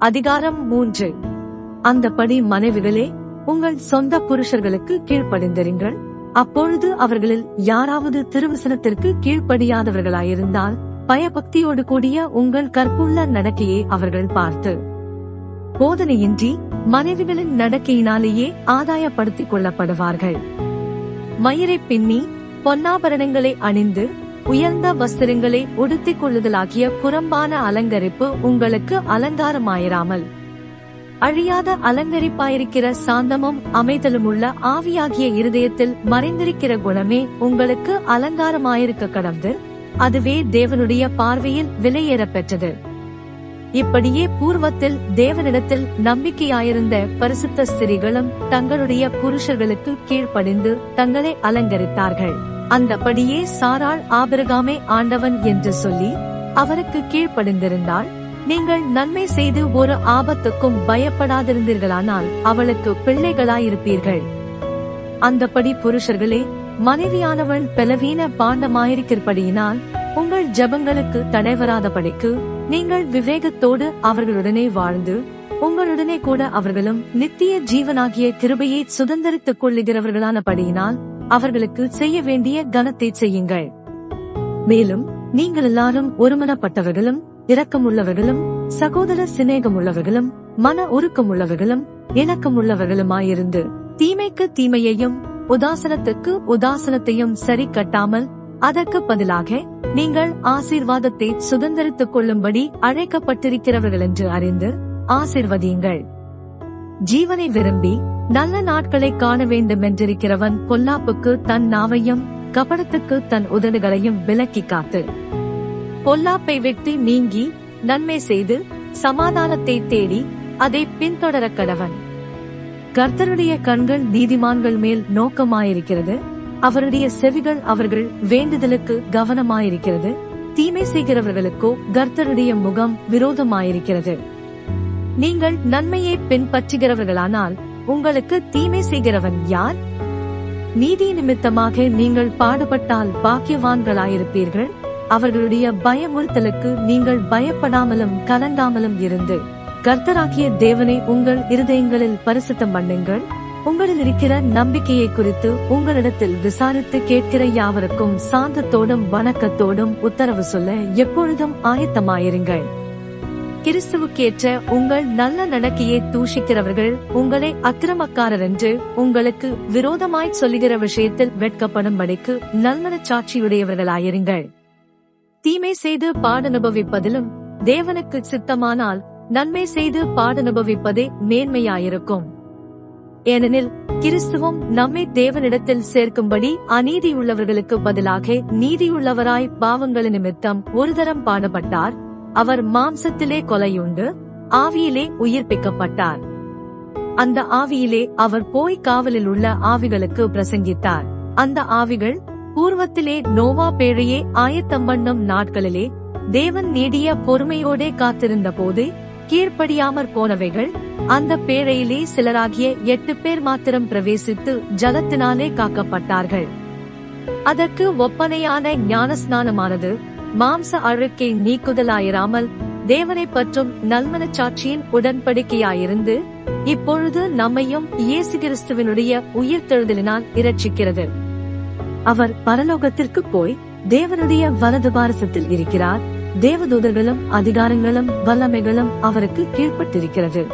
அதிகாரம் மூன்று. அந்தபடி மனைவிகளே உங்கள் சொந்த புருஷர்களுக்கு கீழ்ப்படிந்திருங்கள். அப்பொழுது அவர்களில் யாராவது திருவசனத்திற்கு கீழ்ப்படியாதவர்களாயிருந்தால் பயபக்தியோடு கூடிய உங்கள் கற்புள்ள நடக்கையை அவர்கள் பார்த்து போதனையின்றி மனைவிகளின் நடக்கையினாலேயே ஆதாயப்படுத்திக் கொள்ளப்படுவார்கள். மயிரை பின்னி பொன்னாபரணங்களை அணிந்து உயர்ந்த வஸ்திரங்களை உடுத்திக் கொள்ளுதலாகிய புறம்பான அலங்கரிப்பு உங்களுக்கு அலங்காரமாயிராமல். அழியாத அலங்கரிப்பாயிருக்கிற சாந்தமும் அமைதலுமுள்ள ஆவியாகிய இருதயத்தில் மறைந்திருக்கிற குணமே உங்களுக்கு அலங்காரமாயிருக்க கடந்து அதுவே தேவனுடைய பார்வையில் விலையேறப்பெற்றது இப்படியே பூர்வத்தில் தேவனிடத்தில் நம்பிக்கையாயிருந்த பரிசுத்த ஸ்திரீகளும் தங்களுடைய புருஷர்களுக்கு கீழ்ப்படிந்து தங்களை அலங்கரித்தார்கள். அந்தபடியே சாராள் ஆபிரகாமே ஆண்டவன் என்று சொல்லி அவருக்கு கீழ்ப்படிந்திருந்தால் நீங்கள் நன்மை செய்து ஒரு ஆபத்துக்கும் பயப்படாதிருந்தீர்களானால் அவளுக்கு பிள்ளைகளாயிருப்பீர்கள். அந்தபடி புருஷர்களே மனைவியானவள் பலவீன பாண்டமாயிருக்கிறபடியினால் உங்கள் ஜபங்களுக்கு தடைவராதபடிக்கு நீங்கள் விவேகத்தோடு அவர்களுடனே வாழ்ந்து உங்களுடனே கூட அவர்களும் நித்திய ஜீவனாகிய கிருபையை சுதந்திரித்துக் கொள்ளுகிறவர்களானபடியினால் அவர்களுக்கு செய்ய வேண்டிய கனத்தை செய்யுங்கள். மேலும் நீங்கள் எல்லாரும் ஒருமனப்பட்டவர்களும் இரக்கமுள்ளவர்களும் சகோதர சிநேகமுள்ளவர்களும் மன உருக்கமுள்ளவர்களும் இணக்கமுள்ளவர்களுமாயிருந்து தீமைக்கு தீமையையும் உதாசனத்துக்கு உதாசனத்தையும் சரி கட்டாமல் அதற்கு பதிலாக நீங்கள் ஆசீர்வாதத்தை சுதந்திரித்துக் கொள்ளும்படி அழைக்கப்பட்டிருக்கிறவர்கள் என்று அறிந்து ஆசிர்வதியுங்கள். ஜீவனை விரும்பி நல்ல நாட்களை காண வேண்டும் என்றிருக்கிறவன் பொல்லாப்புக்கு தன் நாவையும் கபடத்துக்கு தன் உதடுகளையும் விலக்கி காத்து பொல்லாப்பை விட்டு நீங்கி நன்மை செய்து சமாதானத்தை தேடி அதை பின்தொடர கடவன். கர்த்தருடைய கண்கள் நீதிமான்கள் மேல் நோக்கமாயிருக்கிறது. அவருடைய செவிகள் அவர்கள் வேண்டுதலுக்கு கவனமாயிருக்கிறது. தீமை செய்கிறவர்களுக்கோ கர்த்தருடைய முகம் விரோதமாயிருக்கிறது. நீங்கள் நன்மையை பின்பற்றுகிறவர்களானால் உங்களுக்கு தீமை செய்கிறவன் யார்? நீதி நிமித்தமாக நீங்கள் பாடுபட்டால் பாக்கியவான்களாயிருப்பீர்கள். அவர்களுடைய பயமுறுத்தலுக்கு நீங்கள் பயப்படாமலும் கலங்காமலும் இருந்து கர்த்தராகிய தேவனை உங்கள் இருதயங்களில் பரிசுத்தம் பண்ணுங்கள். உங்களில் இருக்கிற நம்பிக்கையை குறித்து உங்களிடத்தில் விசாரித்து கேட்கிற யாவருக்கும் சாந்தத்தோடும் வணக்கத்தோடும் உத்தரவு சொல்ல எப்பொழுதும் ஆயத்தமாயிருங்கள். கிறிஸ்துவுக்கேற்ற உங்கள் நல்ல நடக்கையை தூஷிக்கிறவர்கள் உங்களை அக்கிரமக்காரர் என்று உங்களுக்கு விரோதமாய் சொல்லுகிற விஷயத்தில் வெட்கப்படும்படிக்கு நல்மனச் சாட்சியுடையவர்களாயிருங்கள். தீமை செய்து பாடனுபவிப்பதிலும் தேவனுக்கு சித்தமானால் நன்மை செய்து பாடனுபவிப்பதே மேன்மையாயிருக்கும். ஏனெனில் கிறிஸ்துவும் நம்மை தேவனிடத்தில் சேர்க்கும்படி அநீதியுள்ளவர்களுக்கு பதிலாக நீதியுள்ளவராய் பாவங்கள் நிமித்தம் ஒரு தரம் பாடப்பட்டார் அவர் மாம்சத்திலே கொலையுண்டு ஆவியிலே உயிர்ப்பிக்கப்பட்டார் அந்த ஆவியிலே அவர் போய் காவலில் உள்ள ஆவிகளுக்கு பிரசங்கித்தார். அந்த ஆவிகள் பூர்வத்திலே நோவா பேழையே ஆயத்தம் பண்ணும் நாட்களிலே தேவன் நீடிய பொறுமையோடே காத்திருந்த போது கீழ்ப்படியாமற் போனவைகள் அந்த பேழையிலே சிலராகிய எட்டு பேர் மாத்திரம் பிரவேசித்து ஜலத்தினாலே காக்கப்பட்டார்கள். அதற்கு ஒப்பனையான ஞானஸ்நானமானது மாம்ச அழுக்கை நீக்குதலாயிராமல் தேவனை பற்றும் நல்மனச்சாட்சியின் உடன்படிக்கையாயிருந்து இப்பொழுது நம்மையும் இயேசு கிறிஸ்துவனுடைய உயிர்த்தெழுதலினால் இரட்சிக்கிறது. அவர் பரலோகத்திற்கு போய் தேவனுடைய வலது பாரசத்தில் இருக்கிறார். தேவதூதர்களும் அதிகாரங்களும் வல்லமைகளும் அவருக்கு கீழ்ப்பட்டிருக்கிறது.